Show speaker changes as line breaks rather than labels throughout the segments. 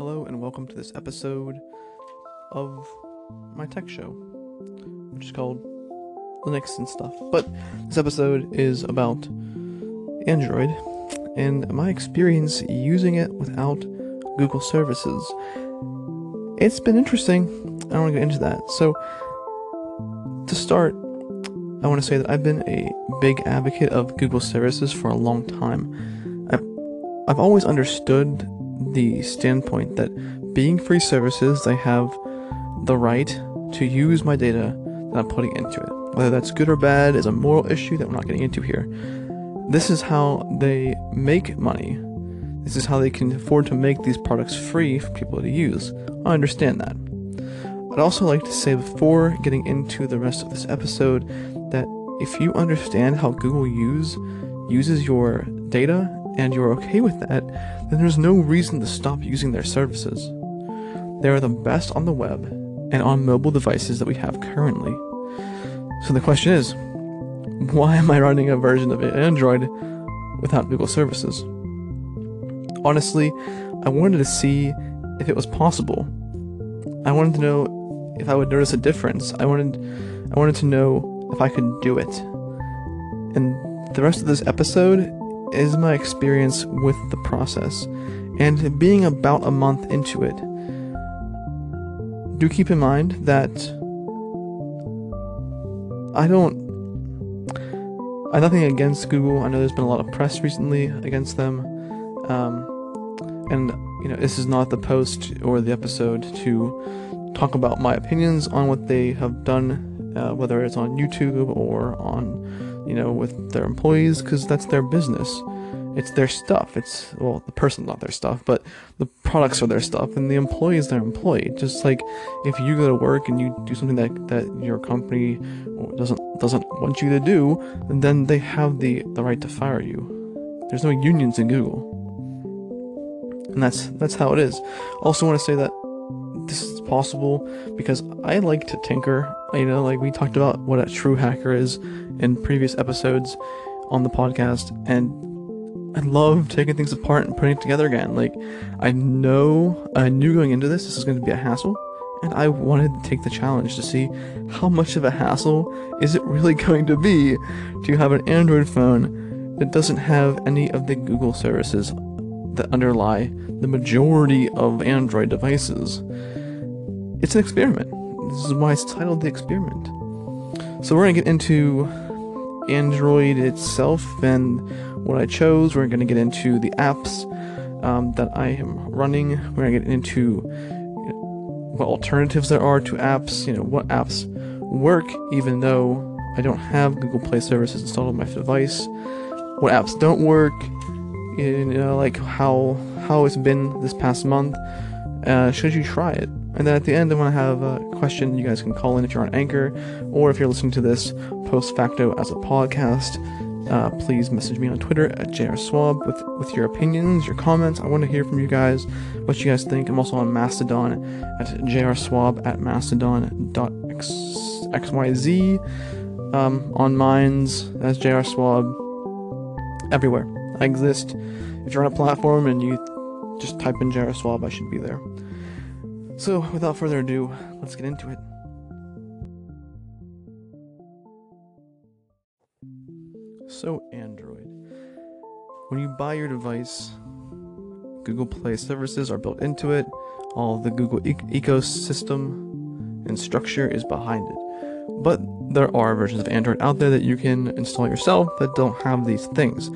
Hello, and welcome to this episode of my tech show, which is called Linux and stuff. But this episode is about Android and my experience using it without Google services. It's been interesting. I don't want to get into that. So, to start, I want to say that I've been a big advocate of Google services for a long time. I've, I've always understood the standpoint that being free services, they have the right to use my data that I'm putting into it. Whether that's good or bad is a moral issue that we're not getting into here. This is how they make money. This is how they can afford to make these products free for people to use. I understand that. I'd also like to say before getting into the rest of this episode that if you understand how Google use uses your data and you're okay with that, then there's no reason to stop using their services. They are the best on the web and on mobile devices that we have currently. So the question is, why am I running a version of Android without Google services? Honestly, I wanted to see if it was possible. I wanted to know if I would notice a difference. I wanted I wanted to know if I could do it. And the rest of this episode is my experience with the process and being about a month into it. Do keep in mind that I don't. I have nothing against Google. I know there's been a lot of press recently against them. Um, and, you know, this is not the post or the episode to talk about my opinions on what they have done, uh, whether it's on YouTube or on, you know, with their employees, because that's their business it's their stuff. It's well, the person's not their stuff, but the products are their stuff, and the employee is their employee. Just like if you go to work and you do something that that your company doesn't doesn't want you to do, then they have the the right to fire you. There's no unions in Google, and that's that's how it is. Also, want to say that possible because I like to tinker. You know, like we talked about what a true hacker is in previous episodes on the podcast, and I love taking things apart and putting it together again. Like, I know, I knew going into this, this is going to be a hassle, and I wanted to take the challenge to see how much of a hassle is it really going to be to have an Android phone that doesn't have any of the Google services that underlie the majority of Android devices. It's an experiment. This is why it's titled The Experiment. So, we're going to get into Android itself and what I chose. We're going to get into the apps um, that I am running. We're going to get into what alternatives there are to apps. You know what apps work, even though I don't have Google Play services installed on my device. What apps don't work. You know, like how how it's been this past month. Uh, should you try it? And then at the end, I want to have a question you guys can call in if you're on Anchor, or if you're listening to this post facto as a podcast. Uh, please message me on Twitter at jrswab with, with your opinions, your comments. I want to hear from you guys, what you guys think. I'm also on Mastodon at jrswab at mastodon.xyz. Um, on Minds, that's jrswab. Everywhere. I exist. If you're on a platform and you just type in jrswab, I should be there. So, without further ado, let's get into it. So, Android. When you buy your device, Google Play services are built into it, all the Google e- ecosystem and structure is behind it. But there are versions of Android out there that you can install yourself that don't have these things.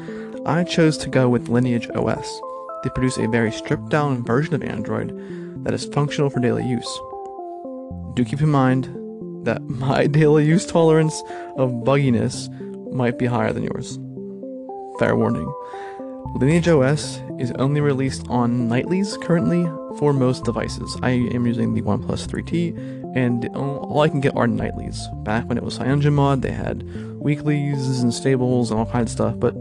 I chose to go with Lineage OS. They produce a very stripped down version of Android that is functional for daily use. Do keep in mind that my daily use tolerance of bugginess might be higher than yours. Fair warning. Lineage OS is only released on nightlies currently for most devices. I am using the OnePlus 3T, and all I can get are nightlies. Back when it was CyanogenMod, they had weeklies and stables and all kinds of stuff, but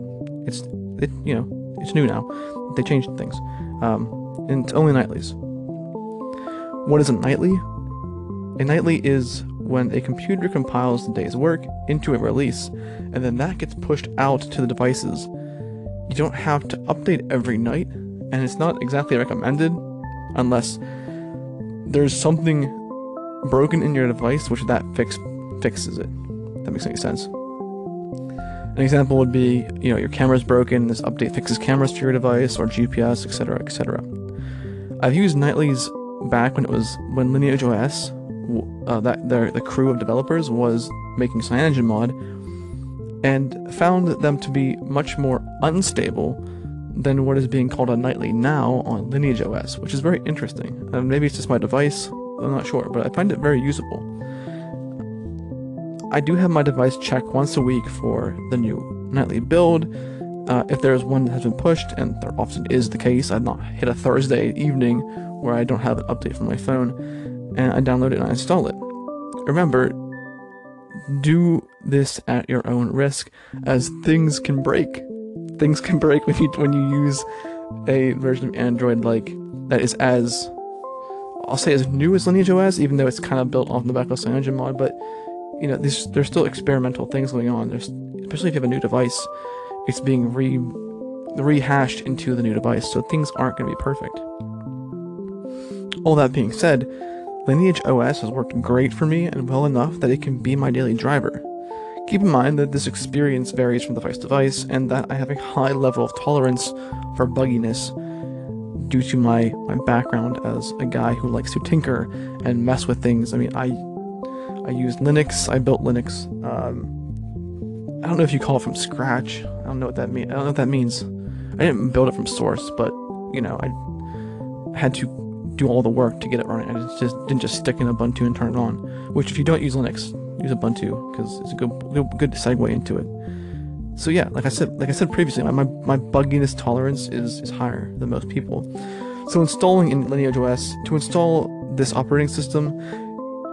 it's it you know it's new now. They changed things, um, and it's only nightlies. What is a nightly? A nightly is when a computer compiles the day's work into a release, and then that gets pushed out to the devices. You don't have to update every night, and it's not exactly recommended, unless there's something broken in your device, which that fix fixes it. That makes any sense. An example would be, you know, your camera's broken, this update fixes cameras to your device or GPS, etc., etc. I've used Nightly's back when it was when Lineage OS, uh, that their the crew of developers was making CyanogenMod, and found them to be much more unstable than what is being called a Nightly now on Lineage OS, which is very interesting. Uh, maybe it's just my device, I'm not sure, but I find it very usable. I do have my device check once a week for the new nightly build. Uh, if there is one that has been pushed, and there often is the case, I've not hit a Thursday evening where I don't have an update from my phone, and I download it and I install it. Remember, do this at your own risk, as things can break. Things can break when you when you use a version of Android like that is as I'll say as new as Lineage OS, even though it's kind of built off the back of CyanogenMod, but you know, there's, there's still experimental things going on. There's, especially if you have a new device, it's being re rehashed into the new device, so things aren't going to be perfect. All that being said, Lineage OS has worked great for me and well enough that it can be my daily driver. Keep in mind that this experience varies from device to device, and that I have a high level of tolerance for bugginess due to my, my background as a guy who likes to tinker and mess with things. I mean, I I used Linux. I built Linux. Um, I don't know if you call it from scratch. I don't know what that means. I don't know what that means. I didn't build it from source, but you know, I had to do all the work to get it running. I just didn't just stick in Ubuntu and turn it on. Which, if you don't use Linux, use Ubuntu because it's a good, good, segue into it. So yeah, like I said, like I said previously, my, my, my bugginess tolerance is is higher than most people. So installing in Lineage OS to install this operating system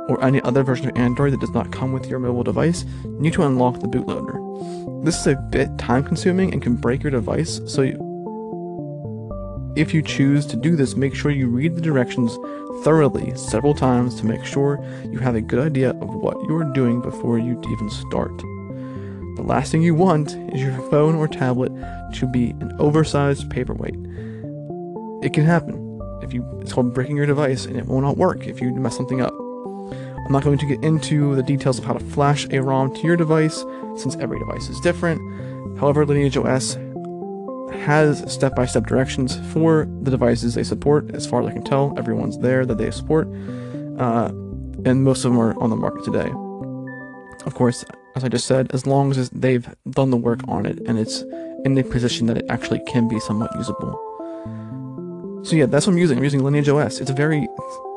or any other version of Android that does not come with your mobile device, you need to unlock the bootloader. This is a bit time consuming and can break your device, so you, if you choose to do this, make sure you read the directions thoroughly several times to make sure you have a good idea of what you are doing before you even start. The last thing you want is your phone or tablet to be an oversized paperweight. It can happen. If you it's called breaking your device and it will not work if you mess something up. I'm not going to get into the details of how to flash a ROM to your device, since every device is different. However, Lineage OS has step by step directions for the devices they support. As far as I can tell, everyone's there that they support, uh, and most of them are on the market today. Of course, as I just said, as long as they've done the work on it and it's in the position that it actually can be somewhat usable. So yeah, that's what I'm using. I'm using Lineage OS. It's a very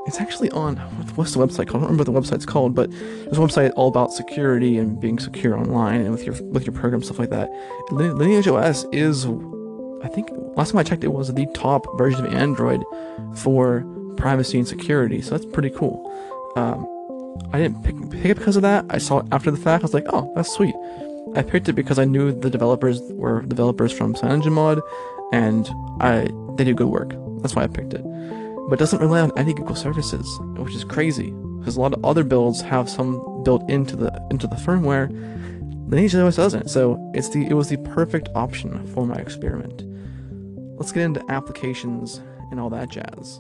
it's actually on what's the website called? I don't remember what the website's called, but there's a website all about security and being secure online and with your with your program stuff like that. Lineage OS is, I think last time I checked, it was the top version of Android for privacy and security. So that's pretty cool. Um, I didn't pick, pick it because of that. I saw it after the fact. I was like, oh, that's sweet. I picked it because I knew the developers were developers from CyanogenMod, and I they do good work. That's why I picked it but it doesn't rely on any Google services, which is crazy because a lot of other builds have some built into the into the firmware. Lineage OS doesn't, so it's the it was the perfect option for my experiment. Let's get into applications and all that jazz.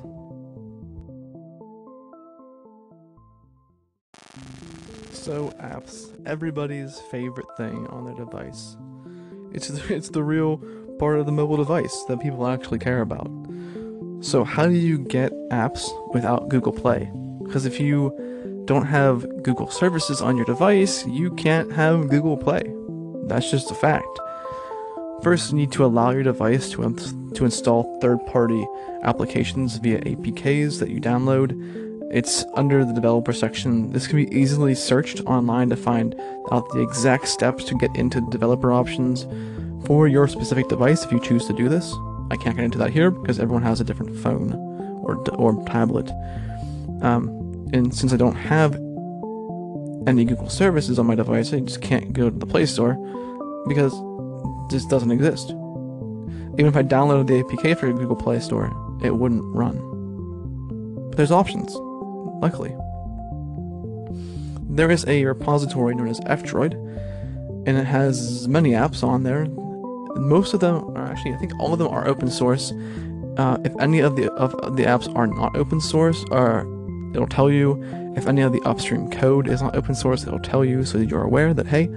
So apps, everybody's favorite thing on their device. It's the, it's the real part of the mobile device that people actually care about. So, how do you get apps without Google Play? Because if you don't have Google services on your device, you can't have Google Play. That's just a fact. First, you need to allow your device to, to install third party applications via APKs that you download. It's under the developer section. This can be easily searched online to find out the exact steps to get into developer options for your specific device if you choose to do this. I can't get into that here because everyone has a different phone or or tablet. Um, and since I don't have any Google services on my device, I just can't go to the Play Store because this doesn't exist. Even if I downloaded the APK for Google Play Store, it wouldn't run. But there's options, luckily. There is a repository known as F-Droid, and it has many apps on there most of them are actually, I think all of them are open source, uh, if any of the of the apps are not open source, or it'll tell you if any of the upstream code is not open source. It'll tell you so that you're aware that hey,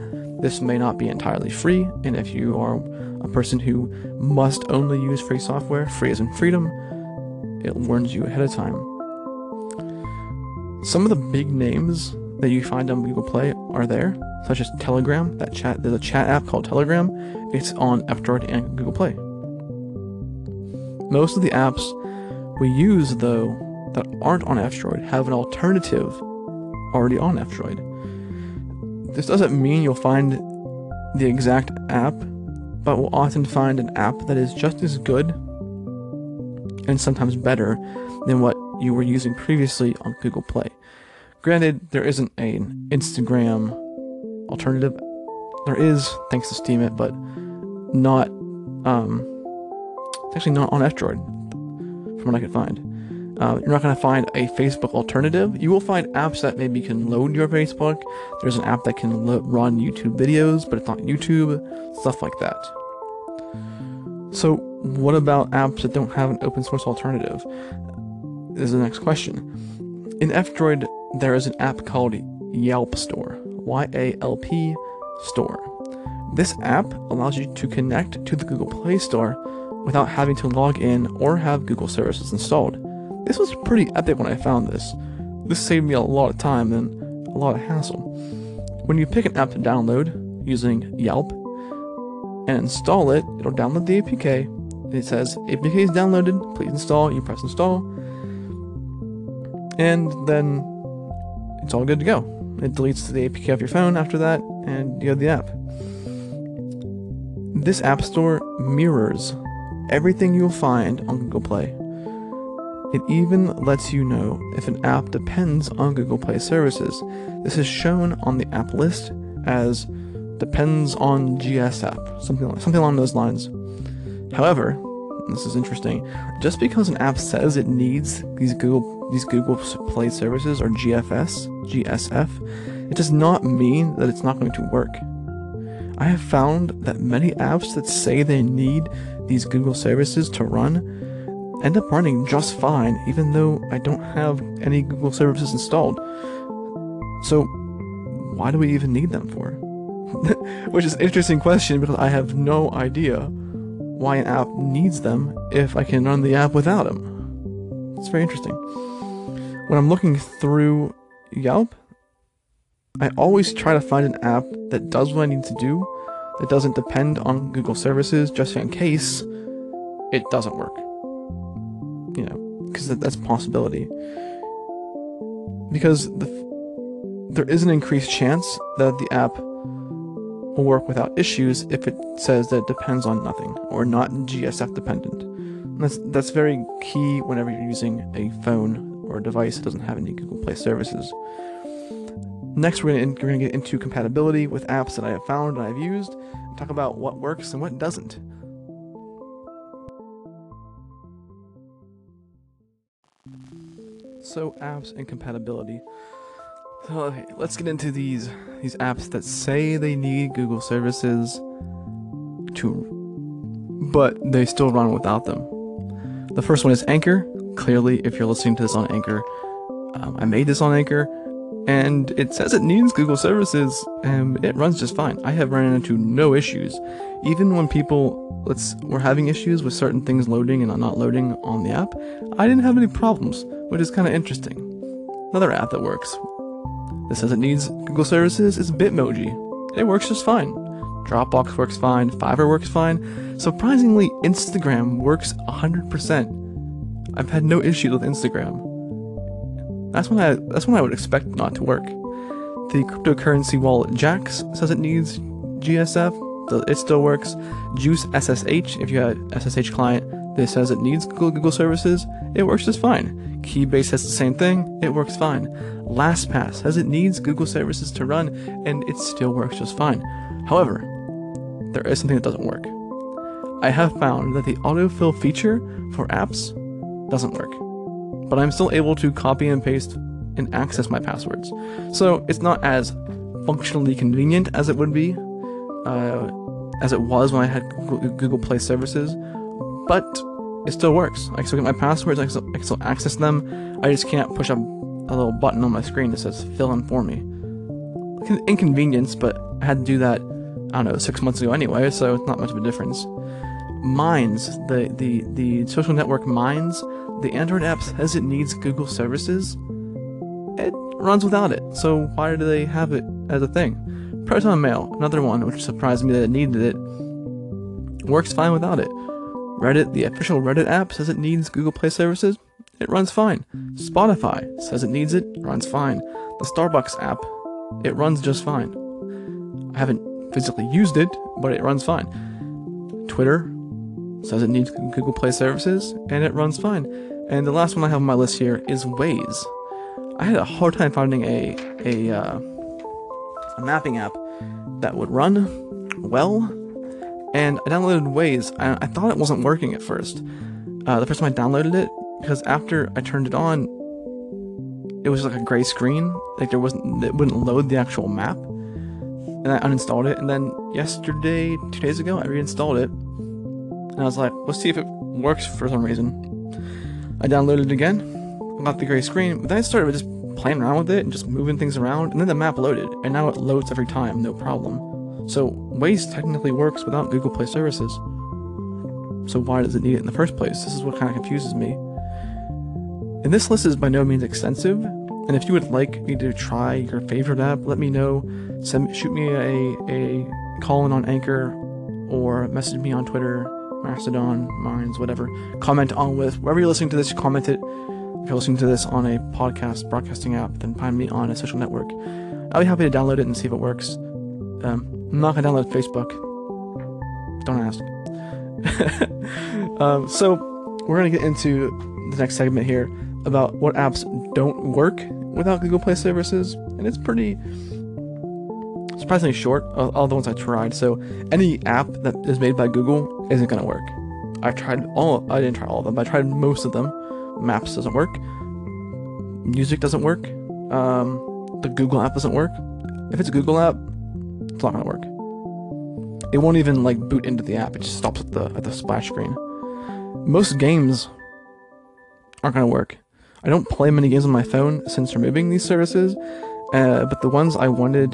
this may not be entirely free, and if you are a person who must only use free software, free as in freedom, it warns you ahead of time. Some of the big names that you find on Google Play are there, such as Telegram. That chat there's a chat app called Telegram. It's on F-Droid and Google Play. Most of the apps we use, though, that aren't on F-Droid have an alternative already on F-Droid. This doesn't mean you'll find the exact app, but will often find an app that is just as good and sometimes better than what you were using previously on Google Play. Granted, there isn't an Instagram alternative. There is, thanks to Steemit, but not um, actually not on F-Droid, from what I could find. Uh, you're not going to find a Facebook alternative. You will find apps that maybe can load your Facebook. There's an app that can lo- run YouTube videos, but it's not YouTube, stuff like that. So, what about apps that don't have an open source alternative? Is the next question. In F-Droid, there is an app called Yalp Store. Y A L P Store. This app allows you to connect to the Google Play Store without having to log in or have Google services installed. This was pretty epic when I found this. This saved me a lot of time and a lot of hassle. When you pick an app to download using Yalp and install it, it'll download the APK. It says APK is downloaded, please install. You press install, and then it's all good to go. It deletes the APK off your phone after that, and you have the app. This app store mirrors everything you'll find on Google Play. It even lets you know if an app depends on Google Play services. This is shown on the app list as depends on GSF, something like, something along those lines. However, this is interesting. Just because an app says it needs these Google these Google Play services or GFS, GSF, it does not mean that it's not going to work. I have found that many apps that say they need these Google services to run end up running just fine, even though I don't have any Google services installed. So, why do we even need them for? Which is an interesting question because I have no idea why an app needs them if I can run the app without them. It's very interesting. When I'm looking through Yalp, I always try to find an app that does what I need to do, that doesn't depend on Google services, just in case it doesn't work. You know, because that, that's possibility. Because the, there is an increased chance that the app will work without issues if it says that it depends on nothing or not GSF dependent. And that's that's very key whenever you're using a phone or a device that doesn't have any Google Play services. Next, we're going to get into compatibility with apps that I have found and I've used, and talk about what works and what doesn't. So, apps and compatibility. So, let's get into these these apps that say they need Google services to, but they still run without them. The first one is Anchor. Clearly, if you're listening to this on Anchor, um, I made this on Anchor and it says it needs Google services, and it runs just fine. I have run into no issues, even when people let's were having issues with certain things loading and not loading on the app. I didn't have any problems, which is kind of interesting. Another app that works. That says it needs Google services is Bitmoji. It works just fine. Dropbox works fine. Fiverr works fine. Surprisingly, Instagram works 100%. I've had no issues with Instagram. That's when I that's when I would expect not to work. The cryptocurrency wallet Jaxx says it needs GSF. It still works. JuiceSSH, if you have SSH client, this says it needs Google, Google services. It works just fine. Keybase has the same thing. It works fine. LastPass says it needs Google services to run, and it still works just fine. However, there is something that doesn't work. I have found that the autofill feature for apps doesn't work but I'm still able to copy and paste and access my passwords. So it's not as functionally convenient as it would be, uh, as it was when I had Google Play services, but it still works. I can still get my passwords. I can still, I can still access them. I just can't push a, a little button on my screen that says fill in for me. Inconvenience, but I had to do that. I don't know six months ago anyway, so it's not much of a difference. Minds, the the the social network Minds, the Android app says it needs Google services. It runs without it. So why do they have it as a thing? Proton Mail, another one which surprised me that it needed it, works fine without it. Reddit, the official Reddit app, says it needs Google Play services. It runs fine. Spotify says it needs it. Runs fine. The Starbucks app, it runs just fine. I haven't physically used it, but it runs fine. Twitter says it needs Google Play services, and it runs fine. And the last one I have on my list here is Waze. I had a hard time finding a a, uh, a mapping app that would run well and I downloaded Waze. I, I thought it wasn't working at first. Uh, the first time I downloaded it, because after I turned it on, it was like a gray screen. Like there wasn't, it wouldn't load the actual map. And I uninstalled it. And then yesterday, two days ago, I reinstalled it. And I was like, let's see if it works for some reason. I downloaded it again, got the gray screen, but then I started just playing around with it and just moving things around. And then the map loaded, and now it loads every time, no problem. So Waze technically works without Google Play services. So why does it need it in the first place? This is what kind of confuses me. And this list is by no means extensive, and if you would like me to try your favorite app, let me know. Send shoot me a, a call in on Anchor or message me on Twitter, Mastodon, Minds, whatever. Comment on with wherever you're listening to this, comment it. If you're listening to this on a podcast broadcasting app, then find me on a social network. I'll be happy to download it and see if it works. Um, I'm not gonna download Facebook. Don't ask. um, so we're gonna get into the next segment here about what apps don't work without Google Play services, and it's pretty surprisingly short. All the ones I tried. So any app that is made by Google isn't gonna work. I tried all. I didn't try all of them, but I tried most of them. Maps doesn't work. Music doesn't work. Um, the Google app doesn't work. If it's a Google app, it's not gonna work. It won't even like boot into the app. It just stops at the at the splash screen. Most games aren't gonna work. I don't play many games on my phone since removing these services, uh, but the ones I wanted,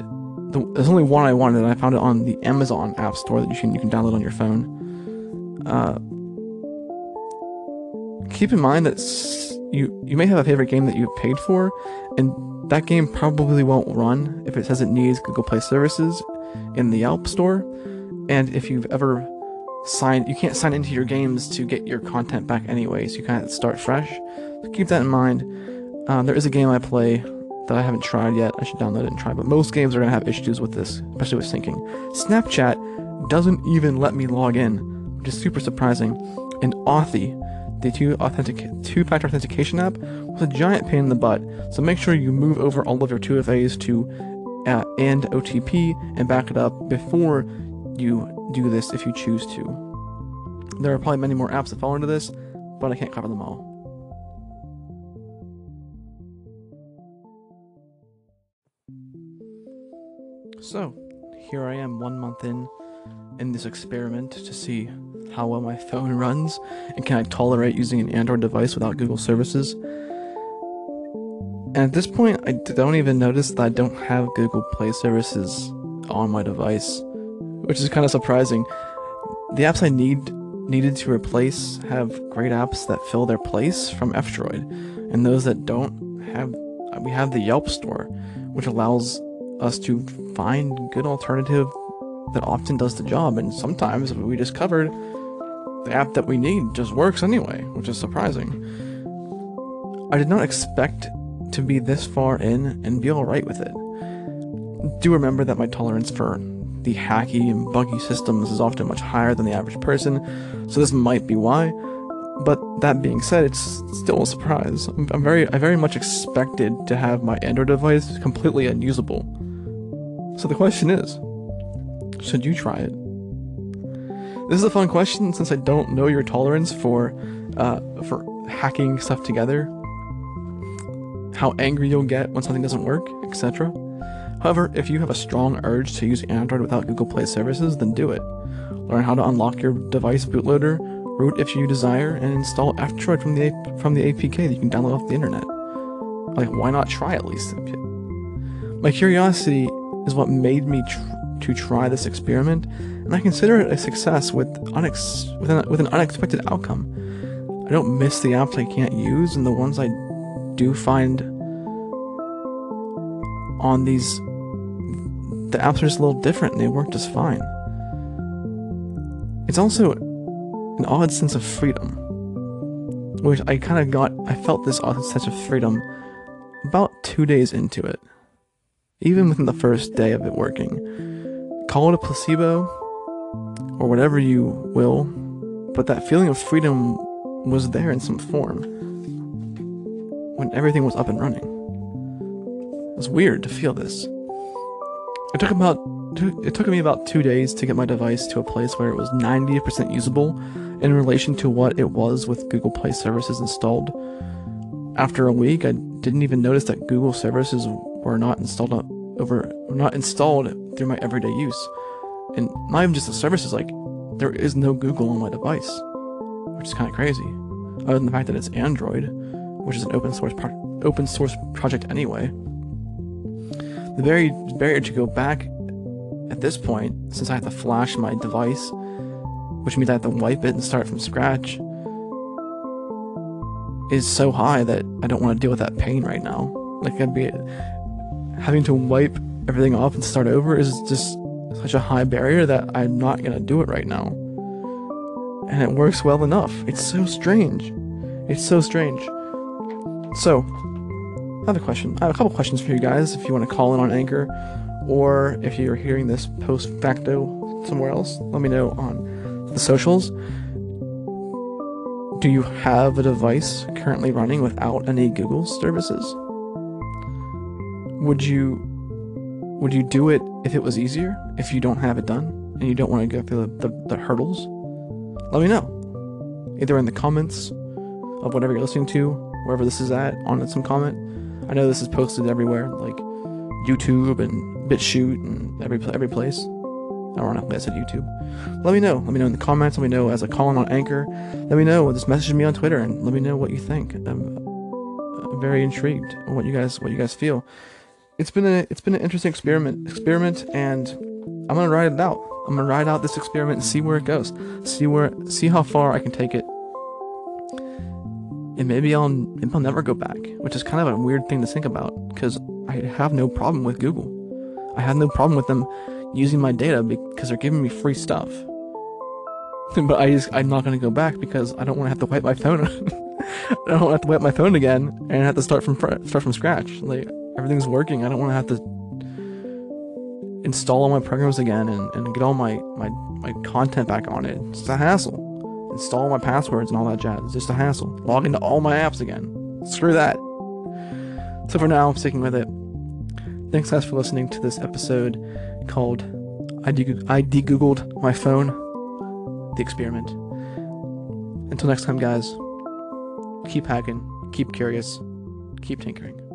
the, there's only one I wanted, and I found it on the Amazon App Store that you can you can download on your phone. Uh, keep in mind that you you may have a favorite game that you've paid for, and that game probably won't run if it says it needs Google Play services in the App Store. And if you've ever signed, you can't sign into your games to get your content back anyway, so you kind of start fresh. So keep that in mind. Uh, there is a game I play that I haven't tried yet. I should download it and try. But most games are gonna have issues with this, especially with syncing. Snapchat doesn't even let me log in, which is super surprising. And Authy, the two authentic two-factor authentication app, was a giant pain in the butt. So make sure you move over all of your 2FAs to andOTP and back it up before you do this if you choose to. There are probably many more apps that fall into this, but I can't cover them all. So, here I am one month in in this experiment to see how well my phone runs and can I tolerate using an Android device without Google services. And at this point, I don't even notice that I don't have Google Play services on my device, which is kind of surprising. The apps I need needed to replace have great apps that fill their place from F-Droid, and those that don't have we have the Yalp store, which allows us to find good alternative that often does the job, and sometimes we just covered the app that we need just works anyway, which is surprising. I did not expect to be this far in and be alright with it. Do remember that my tolerance for the hacky and buggy systems is often much higher than the average person, so this might be why. But that being said, it's still a surprise. I'm very, I very much expected to have my Android device completely unusable. So the question is, should you try it? This is a fun question since I don't know your tolerance for, uh, for hacking stuff together how angry you'll get when something doesn't work, etc. However, if you have a strong urge to use Android without Google Play services, then do it. Learn how to unlock your device bootloader, root if you desire, and install F-Droid from the A- from the APK that you can download off the internet. Like, why not try at least? My curiosity is what made me tr- to try this experiment, and I consider it a success with unex- with, an, with an unexpected outcome. I don't miss the apps I can't use, and the ones I do find on these, the apps are just a little different, and they work just fine. It's also an odd sense of freedom, which I kind of got. I felt this odd sense of freedom about two days into it, even within the first day of it working. Call it a placebo or whatever you will, but that feeling of freedom was there in some form when everything was up and running. Was weird to feel this. It took about it took me about two days to get my device to a place where it was 90% usable in relation to what it was with Google Play services installed. After a week, I didn't even notice that Google services were not installed over not installed through my everyday use. And not even just the services, like there is no Google on my device, which is kind of crazy. Other than the fact that it's Android, which is an open source pro- open source project anyway. The very barrier to go back at this point, since I have to flash my device, which means I have to wipe it and start from scratch, is so high that I don't want to deal with that pain right now. Like I'd be having to wipe everything off and start over is just such a high barrier that I'm not gonna do it right now. And it works well enough. It's so strange. It's so strange. So, I have a question. I have a couple questions for you guys if you want to call in on Anchor or if you're hearing this post facto somewhere else, let me know on the socials. Do you have a device currently running without any Google services? Would you would you do it if it was easier? If you don't have it done and you don't want to go through the, the, the hurdles? Let me know. Either in the comments of whatever you're listening to, wherever this is at, on some comment. I know this is posted everywhere, like YouTube and BitChute and every every place. Ironically, I said YouTube. Let me know. Let me know in the comments. Let me know as a call on Anchor. Let me know. Just message me on Twitter and let me know what you think. I'm, I'm very intrigued on what you guys what you guys feel. It's been a it's been an interesting experiment experiment, and I'm gonna ride it out. I'm gonna ride out this experiment and see where it goes. See where see how far I can take it. And maybe I'll maybe I'll never go back, which is kind of a weird thing to think about because I have no problem with Google. I have no problem with them using my data because they're giving me free stuff. but I just I'm not gonna go back because I don't want to have to wipe my phone. I don't want to have to wipe my phone again and have to start from fr- start from scratch. Like everything's working. I don't want to have to install all my programs again and, and get all my, my my content back on it. It's a hassle. Install my passwords and all that jazz. It's just a hassle. Log into all my apps again. Screw that. So for now, I'm sticking with it. Thanks guys for listening to this episode called I, de- I de-googled my phone, the experiment. Until next time, guys, keep hacking, keep curious, keep tinkering.